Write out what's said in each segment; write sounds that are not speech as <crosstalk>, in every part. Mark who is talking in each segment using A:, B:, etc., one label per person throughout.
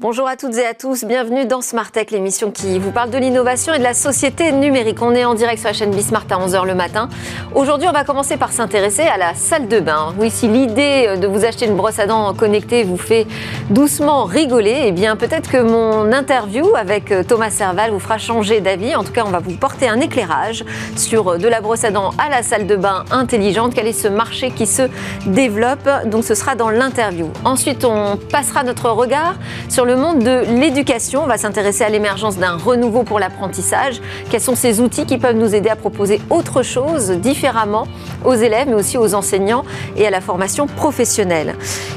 A: Bonjour à toutes et à tous, bienvenue dans Smart Tech, l'émission qui vous parle de l'innovation et de la société numérique. On est en direct sur la chaîne Bismart à 11h le matin. Aujourd'hui, on va commencer par s'intéresser à la salle de bain. Oui, si l'idée de vous acheter une brosse à dents connectée vous fait doucement rigoler, eh bien peut-être que mon interview avec Thomas Serval vous fera changer d'avis. En tout cas, on va vous porter un éclairage sur de la brosse à dents à la salle de bain intelligente. Quel est ce marché qui se développe? Donc ce sera dans l'interview. Ensuite, on passera notre regard sur le monde de l'éducation. On va s'intéresser à l'émergence d'un renouveau pour l'apprentissage. Quels sont ces outils qui peuvent nous aider à proposer autre chose différemment aux élèves, mais aussi aux enseignants et à la formation professionnelle?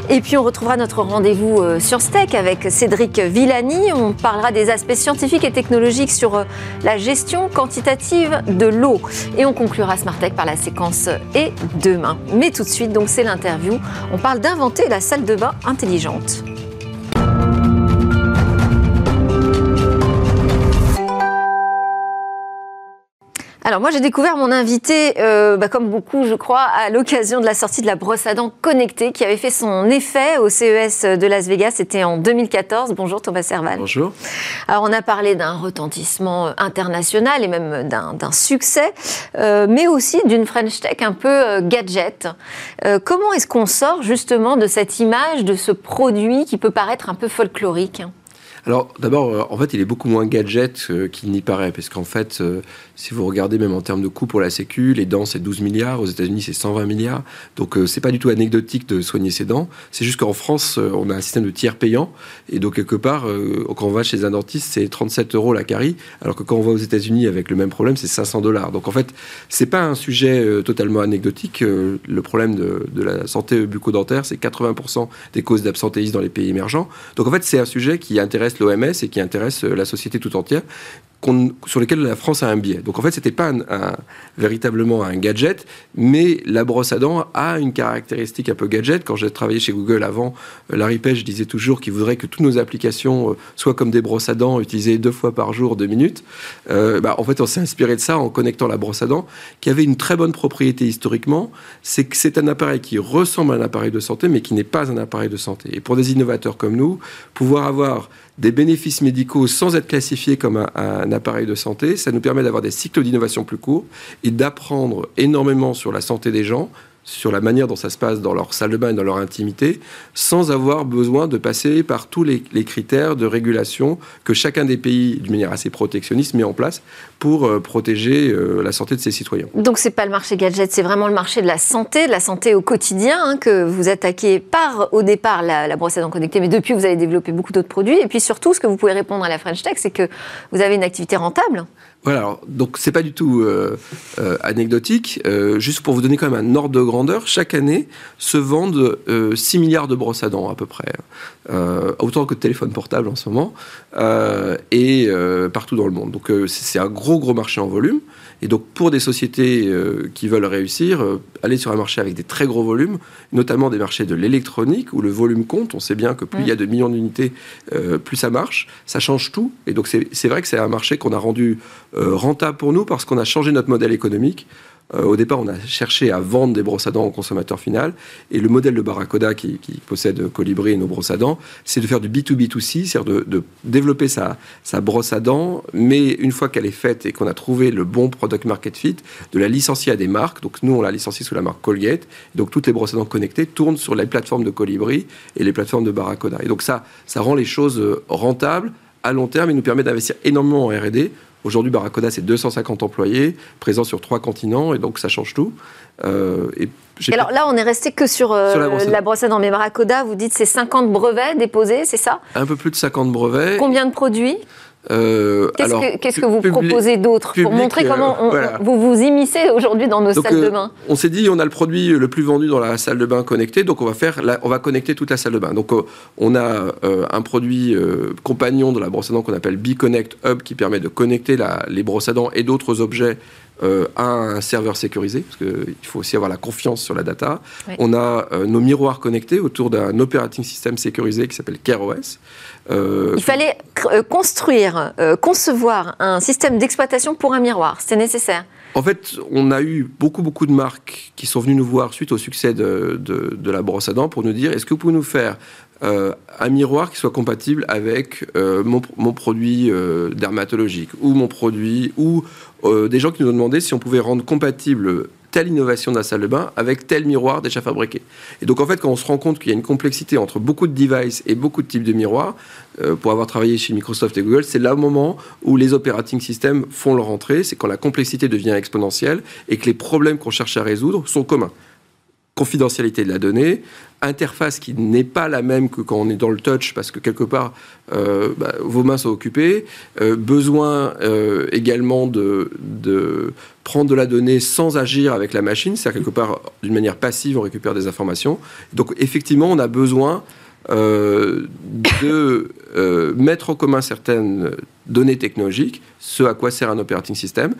A: Et puis on retrouvera notre rendez-vous euh, Science Tech avec Cédric Villani. On parlera des aspects scientifiques et technologiques sur euh, la gestion quantitative de l'eau. Et on conclura Smart Tech par la séquence Et demain. Mais tout de suite, donc c'est l'interview. On parle d'inventer la salle de bain intelligente. Alors moi j'ai découvert mon invité, euh, bah, comme beaucoup je crois, à l'occasion de la sortie de la brosse à dents connectée qui avait fait son effet au CES de Las Vegas, c'était en 2014. Bonjour Thomas Serval.
B: Bonjour.
A: Alors on a parlé d'un retentissement international et même d'un succès, euh, mais aussi d'une French Tech un peu euh, gadget. comment est-ce qu'on sort justement de cette image, de ce produit qui peut paraître un peu folklorique?
B: Alors d'abord, en fait, il est beaucoup moins gadget qu'il n'y paraît, parce qu'en fait, si vous regardez même en termes de coûts pour la Sécu, les dents c'est 12 milliards, aux États-Unis c'est 120 milliards. Donc euh, c'est pas du tout anecdotique de soigner ses dents. C'est juste qu'en France, euh, on a un système de tiers payant. Et donc quelque part, euh, quand on va chez un dentiste, c'est 37 euros la carie, alors que quand on va aux États-Unis avec le même problème, c'est 500 dollars. Donc en fait, c'est pas un sujet totalement anecdotique. le problème de, de la santé bucco-dentaire, c'est 80% des causes d'absentéisme dans les pays émergents. Donc en fait, c'est un sujet qui intéresse l'OMS et qui intéresse la société tout entière sur lesquels la France a un biais. Donc en fait, c'était pas véritablement un gadget, mais la brosse à dents a une caractéristique un peu gadget. Quand j'ai travaillé chez Google avant, euh, Larry Page disait toujours qu'il voudrait que toutes nos applications euh, soient comme des brosses à dents utilisées deux fois par jour, deux minutes. Euh, bah, en fait, on s'est inspiré de ça en connectant la brosse à dents, qui avait une très bonne propriété historiquement, c'est que c'est un appareil qui ressemble à un appareil de santé, mais qui n'est pas un appareil de santé. Et pour des innovateurs comme nous, pouvoir avoir des bénéfices médicaux sans être classifiés comme un, un appareil de santé, ça nous permet d'avoir des cycles d'innovation plus courts et d'apprendre énormément sur la santé des gens, sur la manière dont ça se passe dans leur salle de bain et dans leur intimité, sans avoir besoin de passer par tous les, critères de régulation que chacun des pays, d'une manière assez protectionniste, met en place pour euh, protéger euh, la santé de ses citoyens.
A: Donc c'est pas le marché gadget, c'est vraiment le marché de la santé, de la santé au quotidien hein, que vous attaquez par au départ la, la brosse à dents connectée, mais depuis vous avez développé beaucoup d'autres produits. Et puis surtout, ce que vous pouvez répondre à la French Tech, c'est que vous avez une activité rentable.
B: Voilà, alors, donc c'est pas du tout euh, euh, anecdotique. Euh, juste pour vous donner quand même un ordre de grandeur, chaque année se vendent 6 milliards de brosses à dents à peu près, autant que de téléphones portables en ce moment, et partout dans le monde. Donc c'est un gros gros marché en volume. Et donc, pour des sociétés qui veulent réussir, aller sur un marché avec des très gros volumes, notamment des marchés de l'électronique où le volume compte. On sait bien que plus il y a de millions d'unités, plus ça marche. Ça change tout. Et donc, c'est vrai que c'est un marché qu'on a rendu rentable pour nous parce qu'on a changé notre modèle économique. Euh, au départ, on a cherché à vendre des brosses à dents au consommateur final. Et le modèle de Barracoda, qui, possède Colibri et nos brosses à dents, c'est de faire du B2B2C, c'est-à-dire de, développer sa, brosse à dents, mais une fois qu'elle est faite et qu'on a trouvé le bon product market fit, de la licencier à des marques. Donc nous, on l'a licenciée sous la marque Colgate. Donc toutes les brosses à dents connectées tournent sur les plateformes de Colibri et les plateformes de Barracoda. Et donc ça, ça rend les choses euh, rentables à long terme et nous permet d'investir énormément en R&D Aujourd'hui, Barracoda, c'est 250 employés, présents sur trois continents, et donc ça change tout.
A: Euh, et alors là, on est resté que sur, euh, la, brosse à dents. Mais Barracoda, vous dites c'est 50 brevets déposés, c'est ça?
B: Un peu plus de 50 brevets.
A: Combien de produits? Euh, Qu'est-ce que, vous proposez d'autre pour montrer comment vous vous immiscez aujourd'hui dans nos salles de bain
B: On s'est dit on a le produit le plus vendu dans la salle de bain connectée, donc on va faire, on va connecter toute la salle de bain. Donc on a un produit compagnon de la brosse à dents qu'on appelle B-Connect Hub qui permet de connecter les brosses à dents et d'autres objets euh, un serveur sécurisé, parce qu'il faut aussi avoir la confiance sur la data. On a euh, nos miroirs connectés autour d'un operating system sécurisé qui s'appelle CareOS.
A: Euh, Il fallait construire, concevoir un système d'exploitation pour un miroir. C'était nécessaire
B: En fait, on a eu beaucoup, beaucoup de marques qui sont venues nous voir suite au succès de, de, la brosse à dents pour nous dire est-ce que vous pouvez nous faire euh, un miroir qui soit compatible avec euh, mon, mon, produit euh, dermatologique ou mon produit ou des gens qui nous ont demandé si on pouvait rendre compatible telle innovation de la salle de bain avec tel miroir déjà fabriqué. Et donc en fait, quand on se rend compte qu'il y a une complexité entre beaucoup de devices et beaucoup de types de miroirs, euh, pour avoir travaillé chez Microsoft et Google, c'est là le moment où les operating systems font leur entrée, c'est quand la complexité devient exponentielle et que les problèmes qu'on cherche à résoudre sont communs confidentialité de la donnée, interface qui n'est pas la même que quand on est dans le touch, parce que quelque part, euh, bah, vos mains sont occupées, euh, besoin euh, également de, de, prendre de la donnée sans agir avec la machine, c'est-à-dire quelque part, d'une manière passive, on récupère des informations. Donc effectivement, on a besoin de mettre en commun certaines données technologiques, ce à quoi sert un operating system,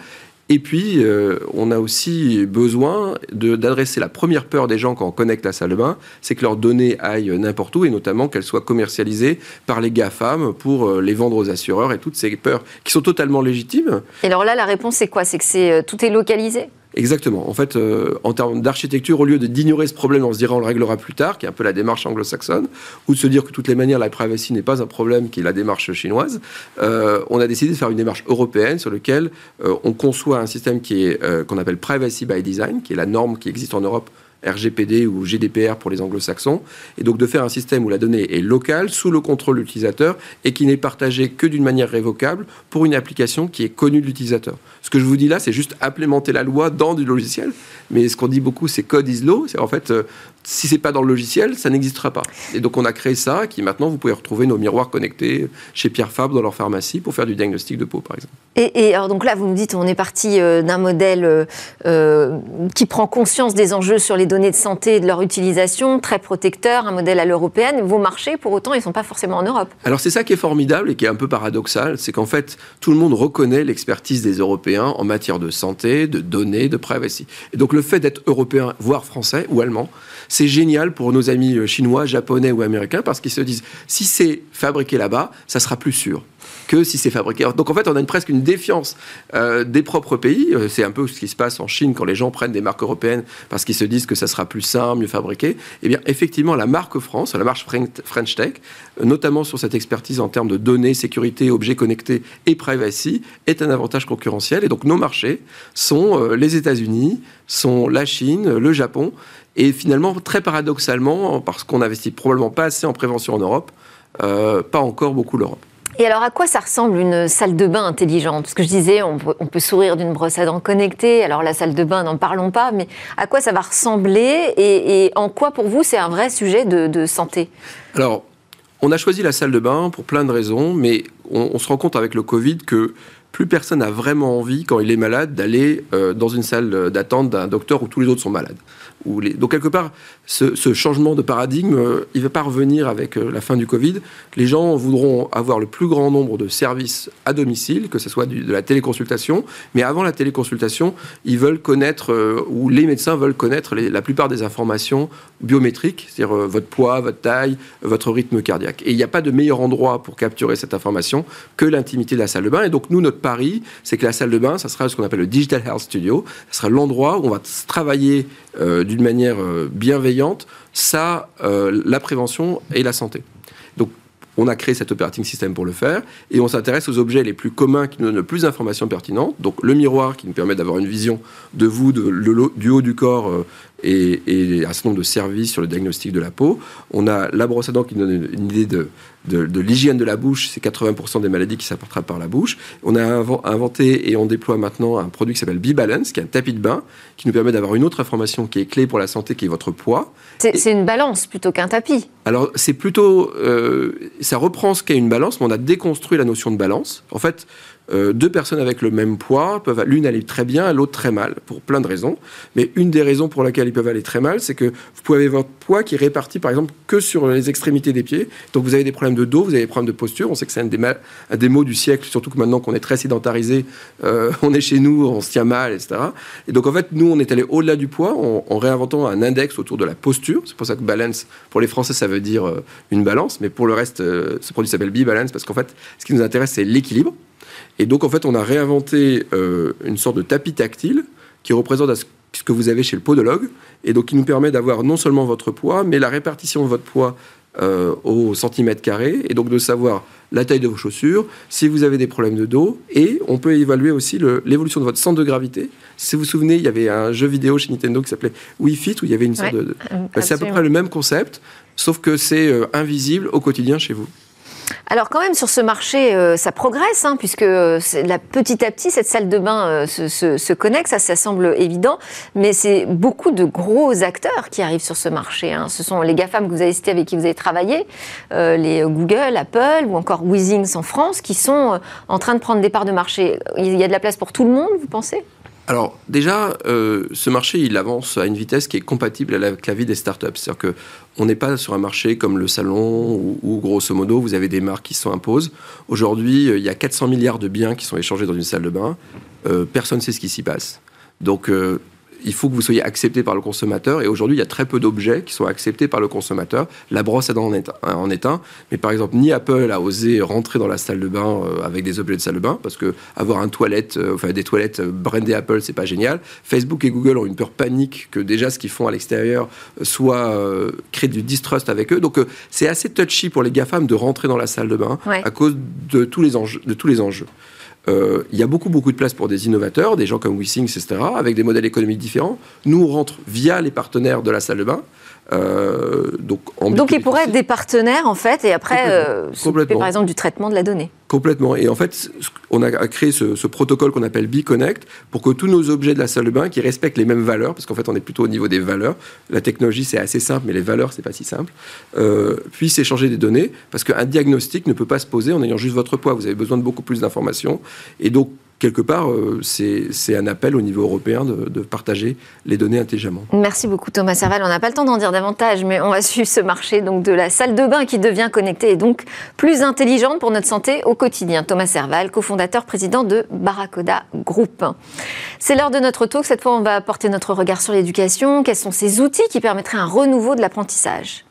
B: et puis, euh, on a aussi besoin d'adresser la première peur des gens quand on connecte la salle de bain, c'est que leurs données aillent n'importe où et notamment qu'elles soient commercialisées par les GAFAM pour euh, les vendre aux assureurs et toutes ces peurs qui sont totalement légitimes.
A: Et alors là, la réponse, c'est quoi? C'est que c'est, euh, tout est localisé?
B: Exactement. En fait, euh, en termes d'architecture, au lieu d'ignorer ce problème en se disant on le réglera plus tard, qui est un peu la démarche anglo-saxonne, ou de se dire que de toutes les manières la privacy n'est pas un problème, qui est la démarche chinoise, euh, on a décidé de faire une démarche européenne sur laquelle euh, on conçoit un système qu'on appelle privacy by design, qui est la norme qui existe en Europe RGPD ou GDPR pour les anglo-saxons, et donc de faire un système où la donnée est locale, sous le contrôle de l'utilisateur, et qui n'est partagée que d'une manière révocable pour une application qui est connue de l'utilisateur. Ce que je vous dis là, c'est juste implémenter la loi dans du logiciel, mais ce qu'on dit beaucoup, c'est code is law, c'est en fait, euh, si c'est pas dans le logiciel, ça n'existera pas. Et donc on a créé ça, qui maintenant, vous pouvez retrouver nos miroirs connectés chez Pierre Fabre dans leur pharmacie pour faire du diagnostic de peau, par exemple.
A: Et, alors donc là, vous me dites, on est parti euh, d'un modèle euh, qui prend conscience des enjeux sur les données de santé et de leur utilisation, très protecteur, un modèle à l'européenne. Vos marchés, pour autant, ils ne sont pas forcément en Europe.
B: Alors c'est ça qui est formidable et qui est un peu paradoxal, c'est qu'en fait, tout le monde reconnaît l'expertise des Européens en matière de santé, de données, de privacy. Et donc le fait d'être européen, voire français ou allemand, c'est génial pour nos amis chinois, japonais ou américains parce qu'ils se disent, si c'est fabriqué là-bas, ça sera plus sûr que si c'est fabriqué. Donc en fait, on a presque une défiance euh, des propres pays. Euh, c'est un peu ce qui se passe en Chine quand les gens prennent des marques européennes parce qu'ils se disent que ça sera plus sain, mieux fabriqué. Eh bien, effectivement, la marque France, la marque French Tech, euh, notamment sur cette expertise en termes de données, sécurité, objets connectés et privacy, est un avantage concurrentiel. Et donc nos marchés sont les États-Unis, sont la Chine, le Japon. Et finalement, très paradoxalement, parce qu'on n'investit probablement pas assez en prévention en Europe, pas encore beaucoup l'Europe.
A: Et alors, à quoi ça ressemble une salle de bain intelligente? Parce que je disais, on peut, sourire d'une brosse à dents connectée. Alors, la salle de bain, n'en parlons pas. Mais à quoi ça va ressembler? Et, en quoi, pour vous, c'est un vrai sujet de, santé?
B: Alors, on a choisi la salle de bain pour plein de raisons, mais on, se rend compte avec le Covid que plus personne n'a vraiment envie, quand il est malade, d'aller euh, dans une salle d'attente d'un docteur où tous les autres sont malades. Donc quelque part, ce, changement de paradigme, euh, il ne va pas revenir avec euh, la fin du Covid. Les gens voudront avoir le plus grand nombre de services à domicile, que ce soit de la téléconsultation, mais avant la téléconsultation, ils veulent connaître, euh, ou les médecins veulent connaître la plupart des informations biométriques, c'est-à-dire votre poids, votre taille, votre rythme cardiaque. Et il n'y a pas de meilleur endroit pour capturer cette information que l'intimité de la salle de bain. Et donc nous, notre pari, c'est que la salle de bain, ça sera ce qu'on appelle le Digital Health Studio, ça sera l'endroit où on va travailler d'une manière euh, bienveillante ça, euh, la prévention et la santé. Donc, on a créé cet operating system pour le faire et on s'intéresse aux objets les plus communs qui nous donnent le plus d'informations pertinentes. Donc, le miroir qui nous permet d'avoir une vision de vous, du haut du corps euh, et, et, un certain nombre de services sur le diagnostic de la peau. On a la brosse à dents qui nous donne une idée de, de, l'hygiène de la bouche, c'est 80% des maladies qui s'apportera par la bouche. On a inventé et on déploie maintenant un produit qui s'appelle B-Balance, qui est un tapis de bain, qui nous permet d'avoir une autre information qui est clé pour la santé, qui est votre poids.
A: C'est une balance plutôt qu'un tapis.
B: Alors, c'est plutôt. Euh, ça reprend ce qu'est une balance, mais on a déconstruit la notion de balance. En fait, euh, deux personnes avec le même poids peuvent l'une aller très bien, l'autre très mal, pour plein de raisons. Mais une des raisons pour laquelle ils peuvent aller très mal, c'est que vous pouvez avoir votre poids qui est réparti, par exemple, que sur les extrémités des pieds. Donc vous avez des problèmes de dos, vous avez des problèmes de posture. On sait que c'est un des, maux du siècle, surtout que maintenant qu'on est très sédentarisé, euh, <laughs> on est chez nous, on se tient mal, etc. Et donc en fait, nous, on est allé au-delà du poids en, réinventant un index autour de la posture. C'est pour ça que balance, pour les Français, ça veut dire euh, une balance, mais pour le reste, ce produit s'appelle B-Balance parce qu'en fait, ce qui nous intéresse, c'est l'équilibre. Et donc, en fait, on a réinventé euh, une sorte de tapis tactile qui représente ce que vous avez chez le podologue, et donc qui nous permet d'avoir non seulement votre poids, mais la répartition de votre poids euh, au centimètre carré, et donc de savoir la taille de vos chaussures, si vous avez des problèmes de dos, et on peut évaluer aussi l'évolution de votre centre de gravité. Si vous vous souvenez, il y avait un jeu vidéo chez Nintendo qui s'appelait Wii Fit, où il y avait une sorte de... Bah, c'est à peu près le même concept, sauf que c'est euh, invisible au quotidien chez vous.
A: Alors quand même sur ce marché, euh, ça progresse, hein, puisque euh, petit à petit, cette salle de bain euh, se, connecte, ça, ça semble évident, mais c'est beaucoup de gros acteurs qui arrivent sur ce marché. Hein. Ce sont les GAFAM que vous avez cités avec qui vous avez travaillé, les Google, Apple ou encore Weezings en France, qui sont en train de prendre des parts de marché. Il y a de la place pour tout le monde, vous pensez?
B: Alors déjà, euh, ce marché, il avance à une vitesse qui est compatible avec la vie des startups. C'est-à-dire qu'on n'est pas sur un marché comme le salon où, grosso modo, vous avez des marques qui s'imposent. Aujourd'hui, euh, il y a 400 milliards de biens qui sont échangés dans une salle de bain. Euh, personne ne sait ce qui s'y passe. Donc il faut que vous soyez accepté par le consommateur. Et aujourd'hui, il y a très peu d'objets qui sont acceptés par le consommateur. La brosse à dents en est, un. Mais par exemple, ni Apple a osé rentrer dans la salle de bain euh, avec des objets de salle de bain, parce que avoir un toilette, euh, enfin des toilettes euh, brandées Apple, c'est pas génial. Facebook et Google ont une peur panique que déjà ce qu'ils font à l'extérieur soit créer du distrust avec eux. Donc c'est assez touchy pour les GAFAM de rentrer dans la salle de bain à cause de tous les enjeux. De tous les enjeux. Euh, il y a beaucoup, beaucoup de place pour des innovateurs, des gens comme WeSings, etc., avec des modèles économiques différents. Nous, on rentre via les partenaires de la salle de bain.
A: Euh, donc, donc ils pourraient être des partenaires en fait, et après euh, par exemple du traitement de la donnée.
B: Complètement. Et en fait, on a créé ce, protocole qu'on appelle BeConnect pour que tous nos objets de la salle de bain qui respectent les mêmes valeurs, parce qu'en fait on est plutôt au niveau des valeurs. La technologie c'est assez simple, mais les valeurs c'est pas si simple. Euh, puissent échanger des données, parce qu'un diagnostic ne peut pas se poser en ayant juste votre poids. Vous avez besoin de beaucoup plus d'informations. Et donc quelque part, euh, c'est un appel au niveau européen de, partager les données intelligemment.
A: Merci beaucoup Thomas Serval. On n'a pas le temps d'en dire davantage, mais on va <laughs> suivre ce marché donc, de la salle de bain qui devient connectée et donc plus intelligente pour notre santé au quotidien. Thomas Serval, cofondateur, président de Baracoda Group. C'est l'heure de notre talk. Cette fois, on va porter notre regard sur l'éducation. Quels sont ces outils qui permettraient un renouveau de l'apprentissage?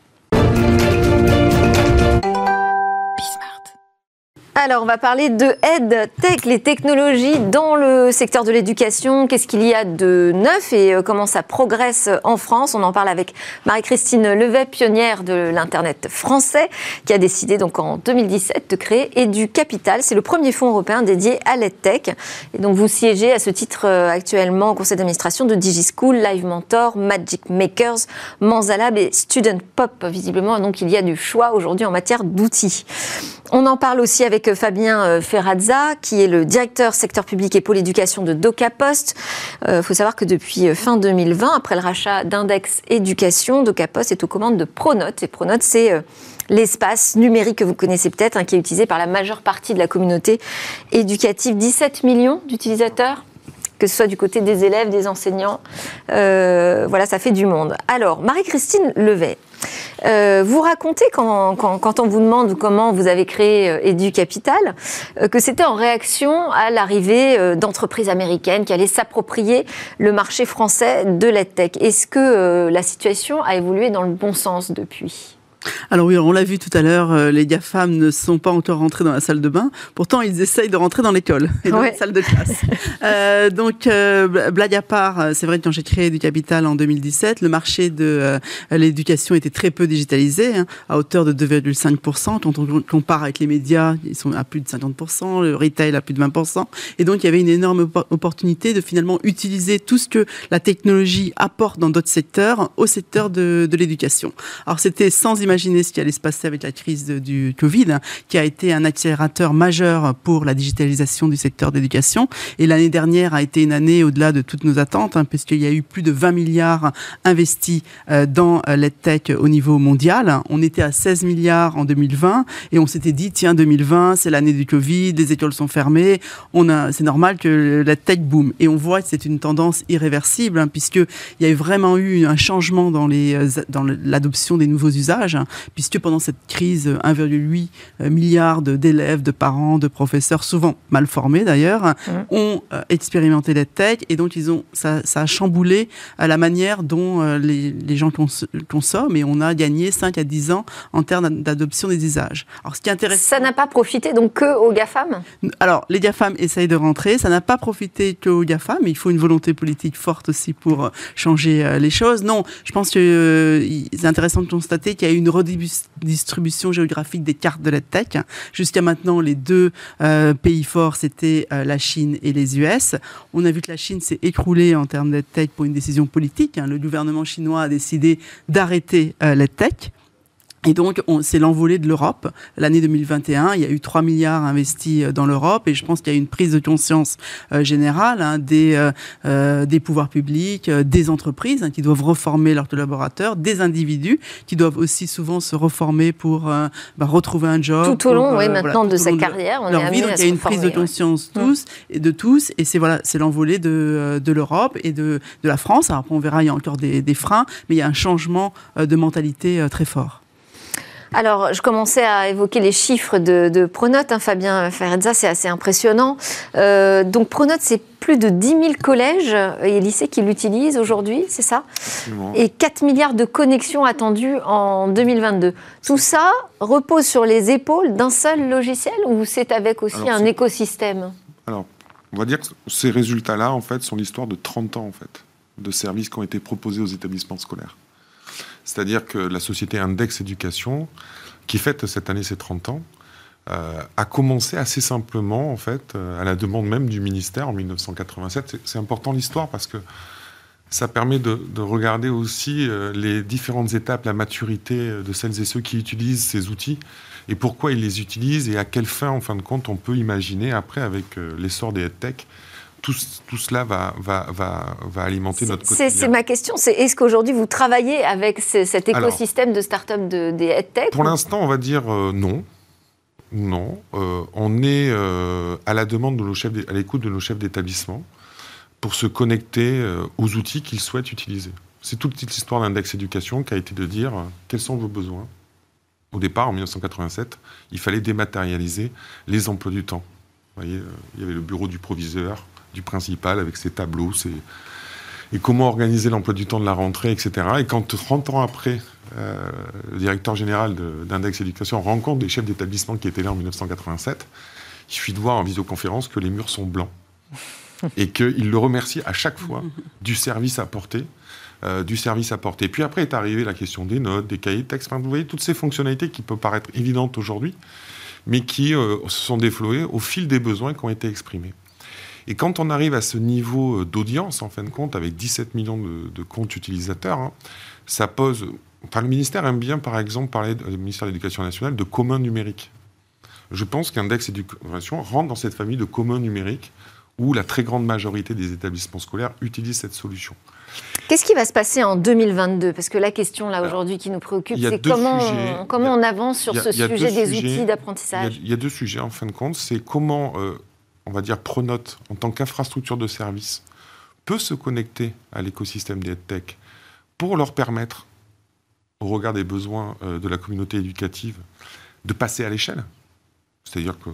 A: Alors, on va parler de EdTech, les technologies dans le secteur de l'éducation. Qu'est-ce qu'il y a de neuf et euh, comment ça progresse en France? On en parle avec Marie-Christine Levet, pionnière de l'Internet français, qui a décidé donc en 2017 de créer EduCapital. C'est le premier fonds européen dédié à l'EdTech. Et donc, vous siégez à ce titre euh, actuellement au conseil d'administration de DigiSchool, Live Mentor, Magic Makers, Manzalab et Student Pop, visiblement. Donc, il y a du choix aujourd'hui en matière d'outils. On en parle aussi avec Fabien euh, Ferrazza, qui est le directeur secteur public et pôle éducation de DocaPost. Il euh, faut savoir que depuis euh, fin 2020, après le rachat d'Index Éducation, DocaPost est aux commandes de Pronote. Et Pronote, c'est l'espace numérique que vous connaissez peut-être, hein, qui est utilisé par la majeure partie de la communauté éducative. 17 millions d'utilisateurs que ce soit du côté des élèves, des enseignants. voilà, ça fait du monde. Alors, Marie-Christine Levet, euh, vous racontez quand, on vous demande comment vous avez créé euh, EduCapital euh, que c'était en réaction à l'arrivée d'entreprises américaines qui allaient s'approprier le marché français de l'EdTech. Est-ce que la situation a évolué dans le bon sens depuis?
C: Alors oui, on l'a vu tout à l'heure, euh, les GAFAM ne sont pas encore rentrés dans la salle de bain. Pourtant, ils essayent de rentrer dans l'école et dans la salle de classe. <laughs> euh, donc, euh, blague à part, euh, c'est vrai que quand j'ai créé du capital en 2017, le marché de euh, l'éducation était très peu digitalisé, hein, à hauteur de 2,5%. Quand on compare avec les médias, ils sont à plus de 50%, le retail à plus de 20%. Et donc, il y avait une énorme opportunité de finalement utiliser tout ce que la technologie apporte dans d'autres secteurs au secteur de, de l'éducation. Alors, c'était sans imaginer ce qui allait se passer avec la crise du Covid, qui a été un accélérateur majeur pour la digitalisation du secteur d'éducation. Et l'année dernière a été une année au-delà de toutes nos attentes, hein, puisqu'il y a eu plus de 20 milliards investis euh, dans euh, l'EdTech au niveau mondial. On était à 16 milliards en 2020 et on s'était dit, tiens, 2020, c'est l'année du Covid, les écoles sont fermées, c'est normal que l'EdTech boom. Et on voit que c'est une tendance irréversible, hein, puisqu'il y a vraiment eu un changement dans, les, euh, dans l'adoption des nouveaux usages. Puisque pendant cette crise, 1,8 milliard d'élèves, de parents, de professeurs, souvent mal formés d'ailleurs, mmh. ont expérimenté la tech et donc ils ont, ça, ça a chamboulé la manière dont les, les gens consomment et on a gagné 5 à 10 ans en termes d'adoption des usages.
A: Alors, ce qui est intéressant. Ça n'a pas profité donc que aux GAFAM?
C: Alors, les GAFAM essayent de rentrer. Ça n'a pas profité que aux GAFAM. Mais il faut une volonté politique forte aussi pour euh, changer euh, les choses. Non, je pense que euh, c'est intéressant de constater qu'il y a une redistribution géographique des cartes de la tech. Jusqu'à maintenant, les deux pays forts, c'était la Chine et les US. On a vu que la Chine s'est écroulée en termes de tech pour une décision politique. Hein. Le gouvernement chinois a décidé d'arrêter la tech. Et donc, c'est l'envolée de l'Europe. L'année 2021, il y a eu 3 milliards investis euh, dans l'Europe et je pense qu'il y a une prise de conscience euh, générale hein, des, euh, euh, des pouvoirs publics, des entreprises hein, qui doivent reformer leurs collaborateurs, des individus qui doivent aussi souvent se reformer pour bah, retrouver un job.
A: Tout au long, oui, maintenant de sa carrière,
C: on leur vie. Donc, il y a une prise de conscience tous et de tous et c'est voilà, c'est l'envolée de, de l'Europe et de, de la France. Alors, on verra, il y a encore des, des freins, mais il y a un changement de mentalité très fort.
A: Alors, je commençais à évoquer les chiffres de, Pronote, hein, Fabien Ferrezza, c'est assez impressionnant. Euh, donc, Pronote, c'est plus de 10 000 collèges et lycées qui l'utilisent aujourd'hui, c'est ça? Et 4 milliards de connexions attendues en 2022. Tout ça repose sur les épaules d'un seul logiciel ou c'est avec aussi un écosystème?
D: Alors, on va dire que ces résultats-là, en fait, sont l'histoire de 30 ans, en fait, de services qui ont été proposés aux établissements scolaires. C'est-à-dire que la société Index Éducation, qui fête cette année ses 30 ans, euh, a commencé assez simplement, en fait, euh, à la demande même du ministère en 1987. C'est important l'histoire parce que ça permet de, regarder aussi euh, les différentes étapes, la maturité de celles et ceux qui utilisent ces outils et pourquoi ils les utilisent et à quelle fin, en fin de compte, on peut imaginer après, avec l'essor des headtech, tout, tout, cela va, va, va, va alimenter notre quotidien.
A: C'est ma question, c'est est-ce qu'aujourd'hui vous travaillez avec cet écosystème de start-up de, des EdTech
D: Pour l'instant, on va dire euh, non. Non. Euh, on est euh, à la demande de nos chefs, à l'écoute de nos chefs d'établissement pour se connecter aux outils qu'ils souhaitent utiliser. C'est toute l'histoire d'Index Éducation qui a été de dire quels sont vos besoins. Au départ, en 1987, il fallait dématérialiser les emplois du temps. Vous voyez, il y avait le bureau du proviseur, du principal avec ses tableaux, et comment organiser l'emploi du temps de la rentrée, etc. Et quand 30 ans après, euh, le directeur général d'Index Éducation rencontre des chefs d'établissement qui étaient là en 1987, il suffit de voir en visioconférence que les murs sont blancs <laughs> et qu'il le remercie à chaque fois du service apporté. Euh, du service apporté. Puis après est arrivée la question des notes, des cahiers de texte. vous voyez toutes ces fonctionnalités qui peuvent paraître évidentes aujourd'hui, mais qui euh, se sont déflouées au fil des besoins qui ont été exprimés. Et quand on arrive à ce niveau euh, d'audience, en fin de compte, avec 17 millions de, comptes utilisateurs, hein, ça pose. Enfin, le ministère aime bien, par exemple, parler, le ministère de l'Éducation nationale, de commun numérique. Je pense qu'Index Éducation rentre dans cette famille de commun numérique où la très grande majorité des établissements scolaires utilisent cette solution.
A: Qu'est-ce qui va se passer en 2022 Parce que la question là aujourd'hui qui nous préoccupe, c'est comment, comment on avance sur ce sujet des outils d'apprentissage?
D: Il y, a deux sujets en fin de compte. C'est comment euh, on va dire, Pronote, en tant qu'infrastructure de service, peut se connecter à l'écosystème des tech pour leur permettre, au regard des besoins euh, de la communauté éducative, de passer à l'échelle. C'est-à-dire que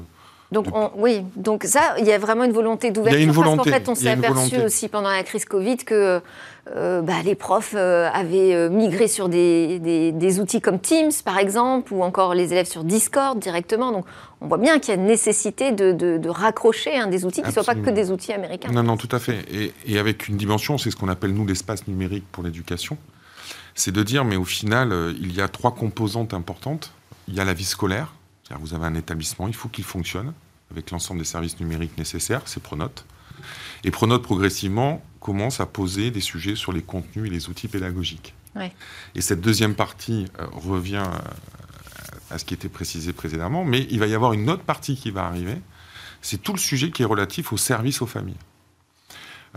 A: donc oui, donc ça, il y a vraiment une volonté d'ouverture.
D: Il y a une volonté.
A: Parce qu'en fait, on s'est aperçu aussi pendant la crise Covid que euh, bah, les profs euh, avaient euh, migré sur des, des, outils comme Teams, par exemple, ou encore les élèves sur Discord directement. Donc on voit bien qu'il y a une nécessité de, de, raccrocher hein, des outils qui ne soient pas que des outils américains.
D: Non, non, tout à fait. Et, et avec une dimension, c'est ce qu'on appelle, nous, l'espace numérique pour l'éducation. C'est de dire, mais au final, il y a trois composantes importantes. Il y a la vie scolaire, vous avez un établissement, il faut qu'il fonctionne avec l'ensemble des services numériques nécessaires, c'est Pronote. Et Pronote, progressivement, commence à poser des sujets sur les contenus et les outils pédagogiques. Et cette deuxième partie euh, revient euh, à ce qui était précisé précédemment, mais il va y avoir une autre partie qui va arriver, c'est tout le sujet qui est relatif au service aux familles.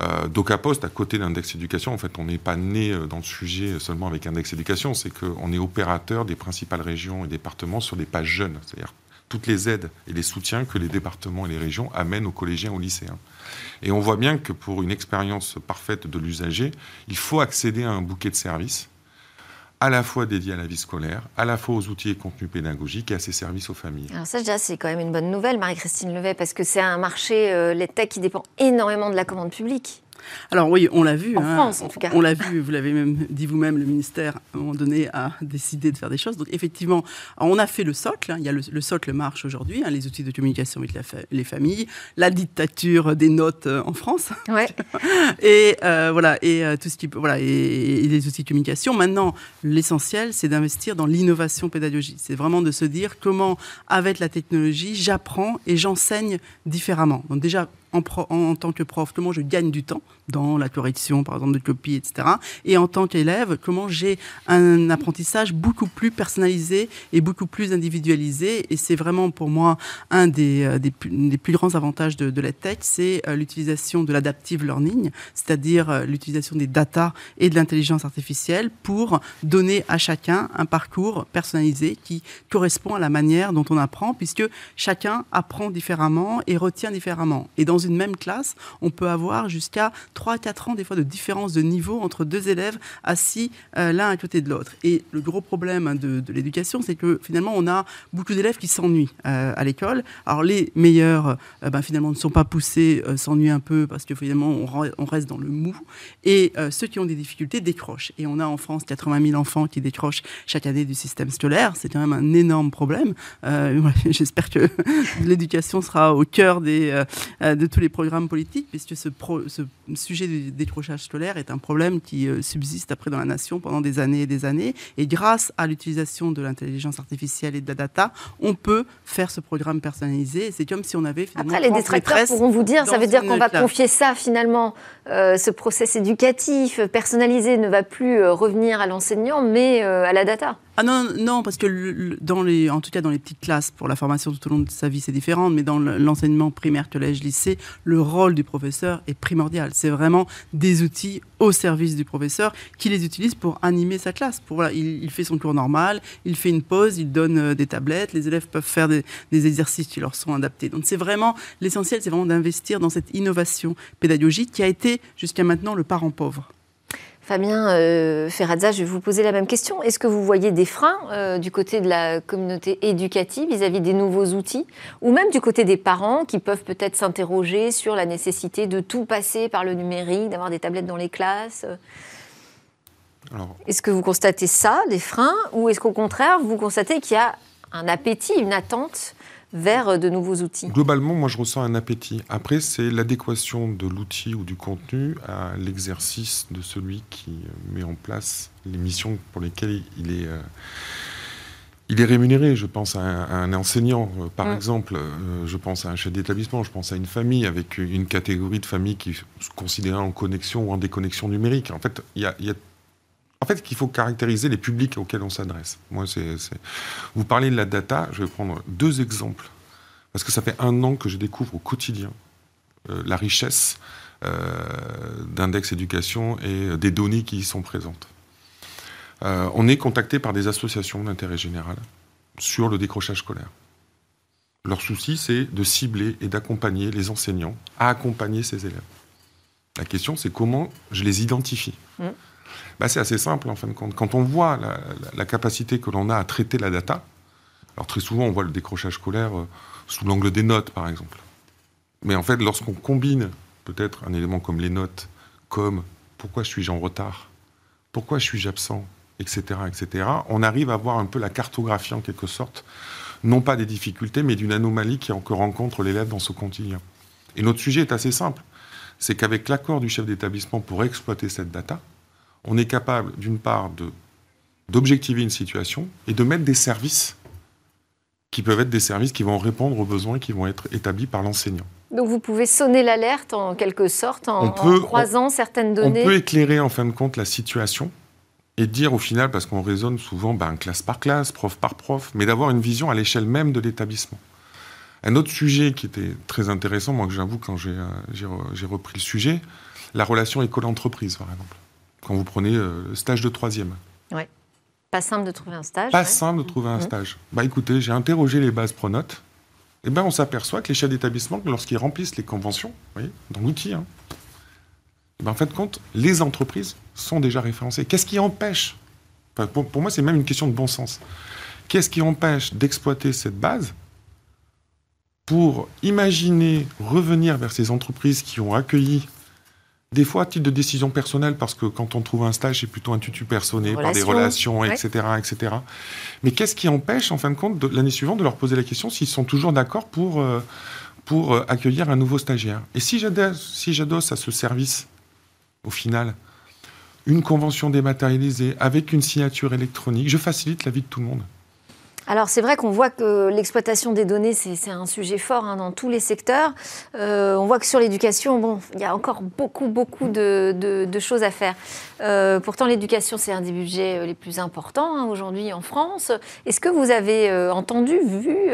D: Euh, DocaPost, à côté d'Index Éducation, en fait, on n'est pas né euh, dans le sujet seulement avec Index Éducation, c'est qu'on est opérateur des principales régions et départements sur des pages jeunes, c'est-à-dire toutes les aides et les soutiens que les départements et les régions amènent aux collégiens, aux lycéens. Et on voit bien que pour une expérience parfaite de l'usager, il faut accéder à un bouquet de services à la fois dédié à la vie scolaire, à la fois aux outils et contenus pédagogiques et à ses services aux familles.
A: Alors ça déjà c'est quand même une bonne nouvelle Marie-Christine Levet parce que c'est un marché, euh, les tech qui dépend énormément de la commande publique.
C: Alors oui, on l'a vu.
A: En hein. France, en tout cas.
C: On l'a vu, vous l'avez même dit vous-même, le ministère, à un moment donné, a décidé de faire des choses. Donc effectivement, on a fait le socle. Hein. Il y a le, socle marche aujourd'hui, hein, les outils de communication avec les familles, la dictature des notes euh, en France.
A: Ouais. <laughs>
C: et euh, voilà, et euh, tout ce qui voilà, et, les outils de communication. Maintenant, l'essentiel, c'est d'investir dans l'innovation pédagogique. C'est vraiment de se dire comment, avec la technologie, j'apprends et j'enseigne différemment. Donc déjà, en, tant que prof, comment je gagne du temps dans la correction, par exemple, de copies, etc. Et en tant qu'élève, comment j'ai un apprentissage beaucoup plus personnalisé et beaucoup plus individualisé. Et c'est vraiment pour moi un des, euh, des, plus grands avantages de, de la tech, c'est euh, l'utilisation de l'adaptive learning, c'est-à-dire euh, l'utilisation des data et de l'intelligence artificielle pour donner à chacun un parcours personnalisé qui correspond à la manière dont on apprend, puisque chacun apprend différemment et retient différemment. Et dans une même classe, on peut avoir jusqu'à 3-4 ans des fois de différence de niveau entre deux élèves assis euh, l'un à côté de l'autre. Et le gros problème hein, de, l'éducation, c'est que finalement, on a beaucoup d'élèves qui s'ennuient euh, à l'école. Alors les meilleurs, euh, ben, finalement, ne sont pas poussés, s'ennuient un peu parce que finalement, on, reste dans le mou. Et ceux qui ont des difficultés décrochent. Et on a en France 80 000 enfants qui décrochent chaque année du système scolaire. C'est quand même un énorme problème. <laughs> J'espère que <laughs> l'éducation sera au cœur des, de tous les programmes politiques, puisque ce, ce sujet du décrochage scolaire est un problème qui euh, subsiste après dans la nation pendant des années et des années. Et grâce à l'utilisation de l'intelligence artificielle et de la data, on peut faire ce programme personnalisé. C'est comme si on avait finalement.
A: Après, les détracteurs pourront vous dire, ça veut dire qu'on va confier ça finalement, euh, ce process éducatif personnalisé ne va plus euh, revenir à l'enseignant, mais à la data.
C: Ah non, parce que dans les, en tout cas dans les petites classes, pour la formation tout au long de sa vie, c'est différent, mais dans l'enseignement primaire, collège, lycée, le rôle du professeur est primordial. C'est vraiment des outils au service du professeur qui les utilise pour animer sa classe. Pour, voilà, il, fait son cours normal, il fait une pause, il donne euh, des tablettes, les élèves peuvent faire des, des exercices qui leur sont adaptés. Donc c'est vraiment l'essentiel, c'est vraiment d'investir dans cette innovation pédagogique qui a été jusqu'à maintenant le parent pauvre.
A: Fabien euh, Ferrazza, je vais vous poser la même question. Est-ce que vous voyez des freins euh, du côté de la communauté éducative vis-à-vis des nouveaux outils, ou même du côté des parents qui peuvent peut-être s'interroger sur la nécessité de tout passer par le numérique, d'avoir des tablettes dans les classes? Est-ce que vous constatez ça, des freins, ou est-ce qu'au contraire, vous constatez qu'il y a un appétit, une attente vers de nouveaux outils
D: Globalement, moi, je ressens un appétit. Après, c'est l'adéquation de l'outil ou du contenu à l'exercice de celui qui met en place les missions pour lesquelles il est... Euh, il est rémunéré. Je pense à un, enseignant, euh, par mm. exemple. Euh, je pense à un chef d'établissement. Je pense à une famille avec une catégorie de famille qui se considère en connexion ou en déconnexion numérique. En fait, il y a, en fait, qu'il faut caractériser les publics auxquels on s'adresse. Vous parlez de la data, je vais prendre deux exemples. Parce que ça fait un an que je découvre au quotidien euh, la richesse euh, d'index éducation et des données qui y sont présentes. Euh, on est contacté par des associations d'intérêt général sur le décrochage scolaire. Leur souci, c'est de cibler et d'accompagner les enseignants à accompagner ces élèves. La question, c'est comment je les identifie. Mmh. Bah, c'est assez simple en fin de compte. Quand on voit la, capacité que l'on a à traiter la data, alors très souvent on voit le décrochage scolaire euh, sous l'angle des notes par exemple. Mais en fait, lorsqu'on combine peut-être un élément comme les notes, comme pourquoi suis-je en retard, pourquoi suis-je absent, etc., etc., on arrive à voir un peu la cartographie en quelque sorte, non pas des difficultés, mais d'une anomalie qui que rencontre l'élève dans ce quotidien. Et notre sujet est assez simple, c'est qu'avec l'accord du chef d'établissement pour exploiter cette data, on est capable, d'une part, d'objectiver une situation et de mettre des services qui peuvent être des services qui vont répondre aux besoins qui vont être établis par l'enseignant.
A: Donc vous pouvez sonner l'alerte en quelque sorte en, croisant certaines données.
D: On peut éclairer en fin de compte la situation et dire au final, parce qu'on raisonne souvent ben, classe par classe, prof par prof, mais d'avoir une vision à l'échelle même de l'établissement. Un autre sujet qui était très intéressant, moi que j'avoue quand j'ai euh, repris le sujet, la relation école-entreprise par exemple quand vous prenez euh, stage de troisième.
A: Oui. Pas simple de trouver un stage.
D: Pas simple de trouver un mmh. stage. Bah écoutez, j'ai interrogé les bases Pronote. Eh ben on s'aperçoit que les chefs d'établissement, lorsqu'ils remplissent les conventions, vous voyez, dans l'outil, hein, eh ben, en fait compte, les entreprises sont déjà référencées. Qu'est-ce qui empêche pour, moi, c'est même une question de bon sens. Qu'est-ce qui empêche d'exploiter cette base pour imaginer revenir vers ces entreprises qui ont accueilli des fois, à titre de décision personnelle, parce que quand on trouve un stage, c'est plutôt un tutu personné par des relations, etc., etc. Mais qu'est-ce qui empêche, en fin de compte, l'année suivante, de leur poser la question s'ils sont toujours d'accord pour, euh, pour euh, accueillir un nouveau stagiaire? Et si j'adosse si à ce service, au final, une convention dématérialisée avec une signature électronique, je facilite la vie de tout le monde.
A: Alors c'est vrai qu'on voit que l'exploitation des données, c'est un sujet fort hein, dans tous les secteurs. Euh, on voit que sur l'éducation, bon, il y a encore beaucoup, beaucoup de, choses à faire. Euh, pourtant, l'éducation, c'est un des budgets euh, les plus importants hein, aujourd'hui en France. Est-ce que vous avez entendu, vu,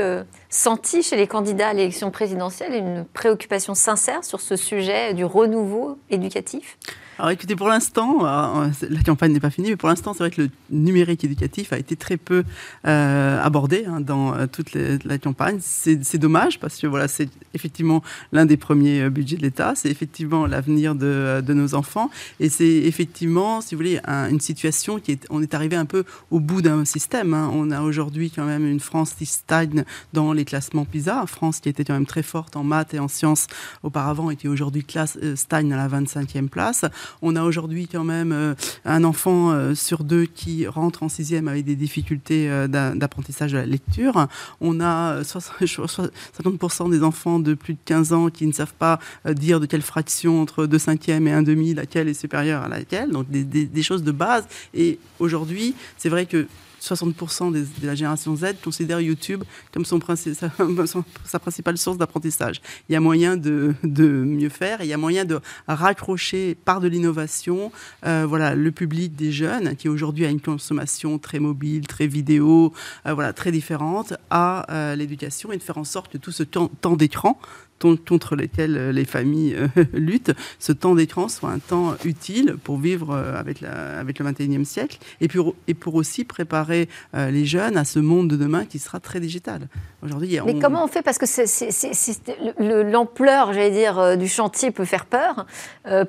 A: senti chez les candidats à l'élection présidentielle une préoccupation sincère sur ce sujet du renouveau éducatif?
C: Alors écoutez, pour l'instant, euh, la campagne n'est pas finie, mais pour l'instant, c'est vrai que le numérique éducatif a été très peu euh, abordé hein, dans euh, toute la campagne. C'est dommage parce que voilà, c'est effectivement l'un des premiers budgets de l'État, c'est effectivement l'avenir de, de, nos enfants, et c'est effectivement, si vous voulez, une situation qui est, on est arrivé un peu au bout d'un système. Hein. On a aujourd'hui quand même une France qui stagne dans les classements PISA, France qui était quand même très forte en maths et en sciences auparavant qui aujourd'hui classe stagne à la 25e place. On a aujourd'hui quand même euh, un enfant euh, sur deux qui rentre en sixième avec des difficultés euh, d'apprentissage de la lecture. On a 50% <laughs> des enfants de plus de 15 ans qui ne savent pas dire de quelle fraction entre 2 cinquièmes et 1 demi, laquelle est supérieure à laquelle. Donc des, des choses de base. Et aujourd'hui, c'est vrai que 60% de la génération Z considèrent YouTube comme <laughs> son sa, principale source d'apprentissage. Il y a moyen de, mieux faire, il y a moyen de raccrocher par de l'innovation euh, voilà, le public des jeunes qui aujourd'hui a une consommation très mobile, très vidéo, euh, voilà, très différente à euh, l'éducation et de faire en sorte que tout ce temps d'écran contre lesquels euh, les familles euh, <laughs> luttent, ce temps d'écran soit un temps utile pour vivre euh, avec, la, avec le 21e siècle et pour, et pour aussi préparer les jeunes à ce monde de demain qui sera très digital.
A: Aujourd'hui, Mais comment on fait? Parce que l'ampleur, j'allais dire, du chantier peut faire peur.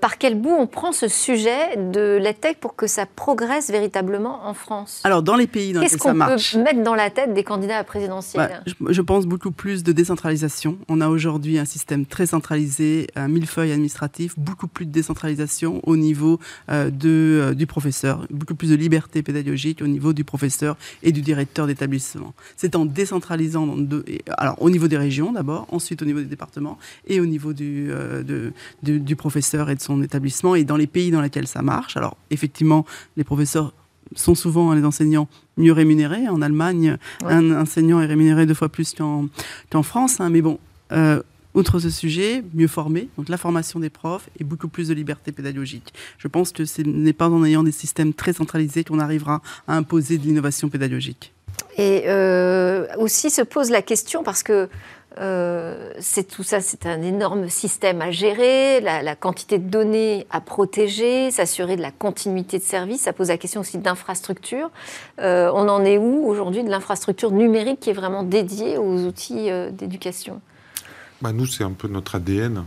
A: par quel bout on prend ce sujet de la tech pour que ça progresse véritablement en France?
C: Alors, dans les pays dans lesquels ça marche...
A: Qu'est-ce qu'on peut mettre dans la tête des candidats à présidentielle?
C: Je, je pense beaucoup plus de décentralisation. On a aujourd'hui un système très centralisé, un millefeuille administratif, beaucoup plus de décentralisation au niveau euh, de, euh, du professeur, beaucoup plus de liberté pédagogique au niveau du professeur et du directeur d'établissement. C'est en décentralisant, alors au niveau des régions d'abord, ensuite au niveau des départements et au niveau du, euh, de, du professeur et de son établissement et dans les pays dans lesquels ça marche. Alors effectivement, les professeurs sont souvent les enseignants mieux rémunérés. En Allemagne, un enseignant est rémunéré deux fois plus qu'en France. Hein, mais bon, Outre ce sujet, mieux former, donc la formation des profs et beaucoup plus de liberté pédagogique. Je pense que ce n'est pas en ayant des systèmes très centralisés qu'on arrivera à imposer de l'innovation pédagogique.
A: Et euh, aussi se pose la question, parce que euh, c'est tout ça, c'est un énorme système à gérer, la, quantité de données à protéger, s'assurer de la continuité de service. Ça pose la question aussi d'infrastructure. Euh, on en est où aujourd'hui de l'infrastructure numérique qui est vraiment dédiée aux outils d'éducation?
D: Bah, Nous, c'est un peu notre ADN